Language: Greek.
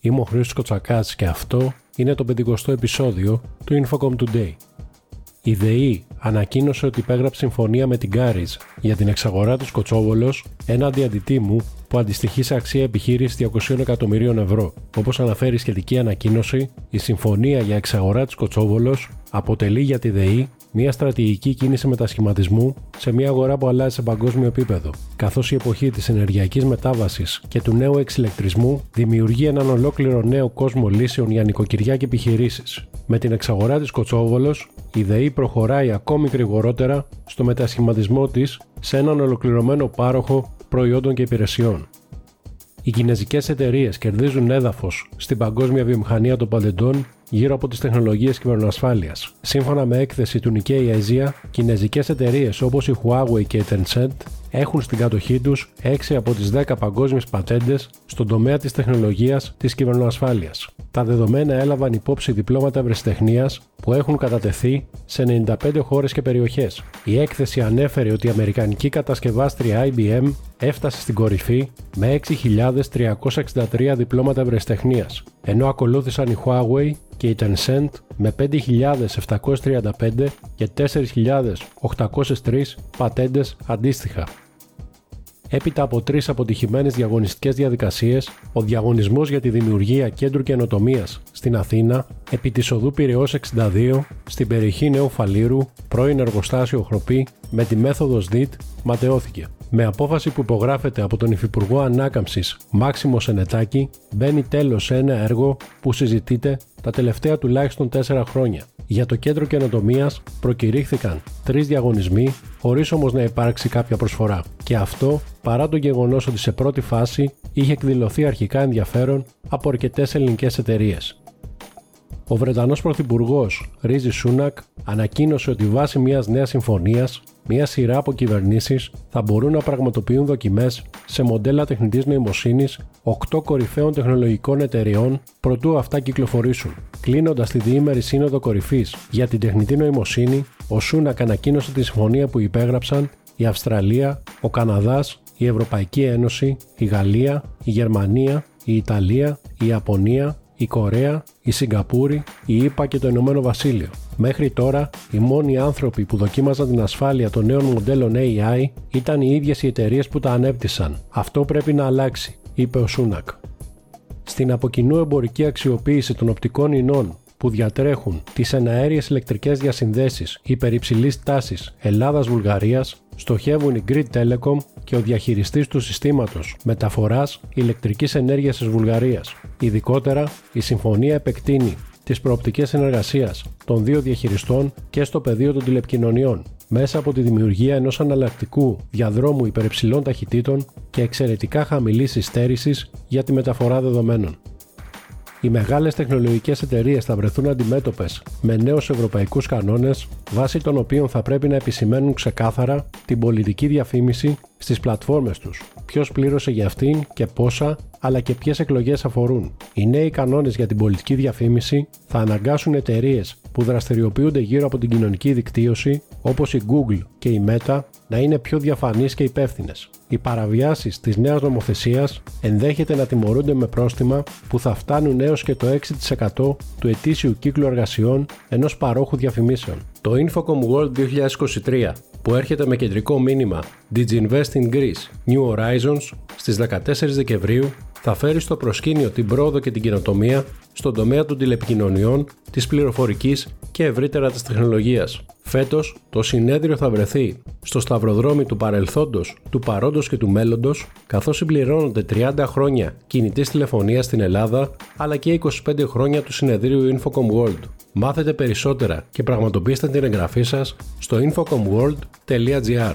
Είμαι ο Χρήστος Κοτσακάς και αυτό είναι το 50ο επεισόδιο του Infocom Today. Η ΔΕΗ ανακοίνωσε ότι υπέγραψε συμφωνία με την Κάρις για την εξαγορά της Κοτσόβολος έναντι αντιτίμου που αντιστοιχεί σε αξία επιχείρησης 200 εκατομμυρίων ευρώ. Όπως αναφέρει η σχετική ανακοίνωση, η συμφωνία για εξαγορά της Κοτσόβολος αποτελεί για τη ΔΕΗ μια στρατηγική κίνηση μετασχηματισμού σε μια αγορά που αλλάζει σε παγκόσμιο επίπεδο, καθώς η εποχή της ενεργειακής μετάβασης και του νέου εξηλεκτρισμού δημιουργεί έναν ολόκληρο νέο κόσμο λύσεων για νοικοκυριά και επιχειρήσεις. Με την εξαγορά της Κοτσόβολος, η ΔΕΗ προχωράει ακόμη γρηγορότερα στο μετασχηματισμό της σε έναν ολοκληρωμένο πάροχο προϊόντων και υπηρεσιών. Οι κινέζικες εταιρείες κερδίζουν έδαφος στην παγκόσμια βιομηχανία των παντεντών γύρω από τις τεχνολογίες κυβερνοασφάλειας. Σύμφωνα με έκθεση του Nikkei Asia, κινέζικες εταιρείες όπως η Huawei και η Tencent έχουν στην κατοχή τους 6 από τις 10 παγκόσμιες πατέντες στον τομέα της τεχνολογίας της κυβερνοασφάλειας. Τα δεδομένα έλαβαν υπόψη διπλώματα ευρεσιτεχνίας που έχουν κατατεθεί σε 95 χώρες και περιοχές. Η έκθεση ανέφερε ότι η αμερικανική κατασκευάστρια IBM έφτασε στην κορυφή με 6.363 διπλώματα ευρεσιτεχνίας, ενώ ακολούθησαν η Huawei και η Tencent με 5.735 και 4.803 πατέντες αντίστοιχα. Έπειτα από τρεις αποτυχημένες διαγωνιστικές διαδικασίες, ο διαγωνισμός για τη δημιουργία κέντρου καινοτομίας στην Αθήνα, επί της οδού Πυραιός 62, στην περιοχή Νέου Φαλήρου, πρώην εργοστάσιο Χροπή, με τη μέθοδος ΣΔΙΤ, ματαιώθηκε. Με απόφαση που υπογράφεται από τον Υφυπουργό Ανάκαμψης Μάξιμο Σενετάκη, μπαίνει τέλος σε ένα έργο που συζητείται τα τελευταία τουλάχιστον 4 χρόνια. Για το κέντρο καινοτομίας προκηρύχθηκαν τρεις διαγωνισμοί, χωρίς όμως να υπάρξει κάποια προσφορά. Και αυτό παρά το γεγονός ότι σε πρώτη φάση είχε εκδηλωθεί αρχικά ενδιαφέρον από αρκετές ελληνικές εταιρείες. Ο Βρετανός Πρωθυπουργός Ρίζι Σούνακ ανακοίνωσε ότι βάσει μιας νέας συμφωνίας, μια σειρά από κυβερνήσεις θα μπορούν να πραγματοποιούν δοκιμές σε μοντέλα τεχνητής νοημοσύνης 8 κορυφαίων τεχνολογικών εταιριών προτού αυτά κυκλοφορήσουν. Κλείνοντας τη διήμερη σύνοδο κορυφής για την τεχνητή νοημοσύνη, ο Σούνακ ανακοίνωσε τη συμφωνία που υπέγραψαν η Αυστραλία, ο Καναδάς, η Ευρωπαϊκή Ένωση, η Γαλλία, η Γερμανία, η Ιταλία, η Ιαπωνία, η Κορέα, η Σιγκαπούρη, η ΙΠΑ και το Ηνωμένο Βασίλειο. Μέχρι τώρα, οι μόνοι άνθρωποι που δοκίμαζαν την ασφάλεια των νέων μοντέλων AI ήταν οι ίδιες οι εταιρείες που τα ανέπτυσαν. Αυτό πρέπει να αλλάξει, είπε ο Σούνακ. Στην αποκοινού εμπορική αξιοποίηση των οπτικών ινών που διατρέχουν τις εναέριες ηλεκτρικές διασυνδέσεις υπερυψηλής τάσης Ελλάδα-Βουλγαρία στοχεύουν η Grid Telecom και ο διαχειριστής του συστήματος μεταφοράς ηλεκτρικής ενέργειας της Βουλγαρίας. Ειδικότερα, η συμφωνία επεκτείνει τις προοπτικές συνεργασίας των δύο διαχειριστών και στο πεδίο των τηλεπικοινωνιών, μέσα από τη δημιουργία ενός αναλλακτικού διαδρόμου υπερυψηλών ταχυτήτων και εξαιρετικά χαμηλής υστέρησης για τη μεταφορά δεδομένων. Οι μεγάλες τεχνολογικές εταιρείες θα βρεθούν αντιμέτωπες με νέους ευρωπαϊκούς κανόνες, βάσει των οποίων θα πρέπει να επισημαίνουν ξεκάθαρα την πολιτική διαφήμιση στις πλατφόρμες τους, ποιος πλήρωσε για αυτήν και πόσα, αλλά και ποιες εκλογές αφορούν. Οι νέοι κανόνες για την πολιτική διαφήμιση θα αναγκάσουν εταιρείες που δραστηριοποιούνται γύρω από την κοινωνική δικτύωση, όπως η Google και η Meta, να είναι πιο διαφανείς και υπεύθυνες. Οι παραβιάσεις της νέας νομοθεσίας ενδέχεται να τιμωρούνται με πρόστιμα που θα φτάνουν έως και το 6% του ετήσιου κύκλου εργασιών ενός παρόχου διαφημίσεων. Το Infocom World 2023 που έρχεται με κεντρικό μήνυμα Diginvest in Greece New Horizons στις 14 Δεκεμβρίου θα φέρει στο προσκήνιο την πρόοδο και την κοινοτομία στον τομέα των τηλεπικοινωνιών, της πληροφορικής και ευρύτερα της τεχνολογίας. Φέτος, το συνέδριο θα βρεθεί στο σταυροδρόμι του παρελθόντος, του παρόντος και του μέλλοντος, καθώς συμπληρώνονται 30 χρόνια κινητής τηλεφωνίας στην Ελλάδα, αλλά και 25 χρόνια του συνεδρίου Infocom World. Μάθετε περισσότερα και πραγματοποιήστε την εγγραφή σας στο infocomworld.gr.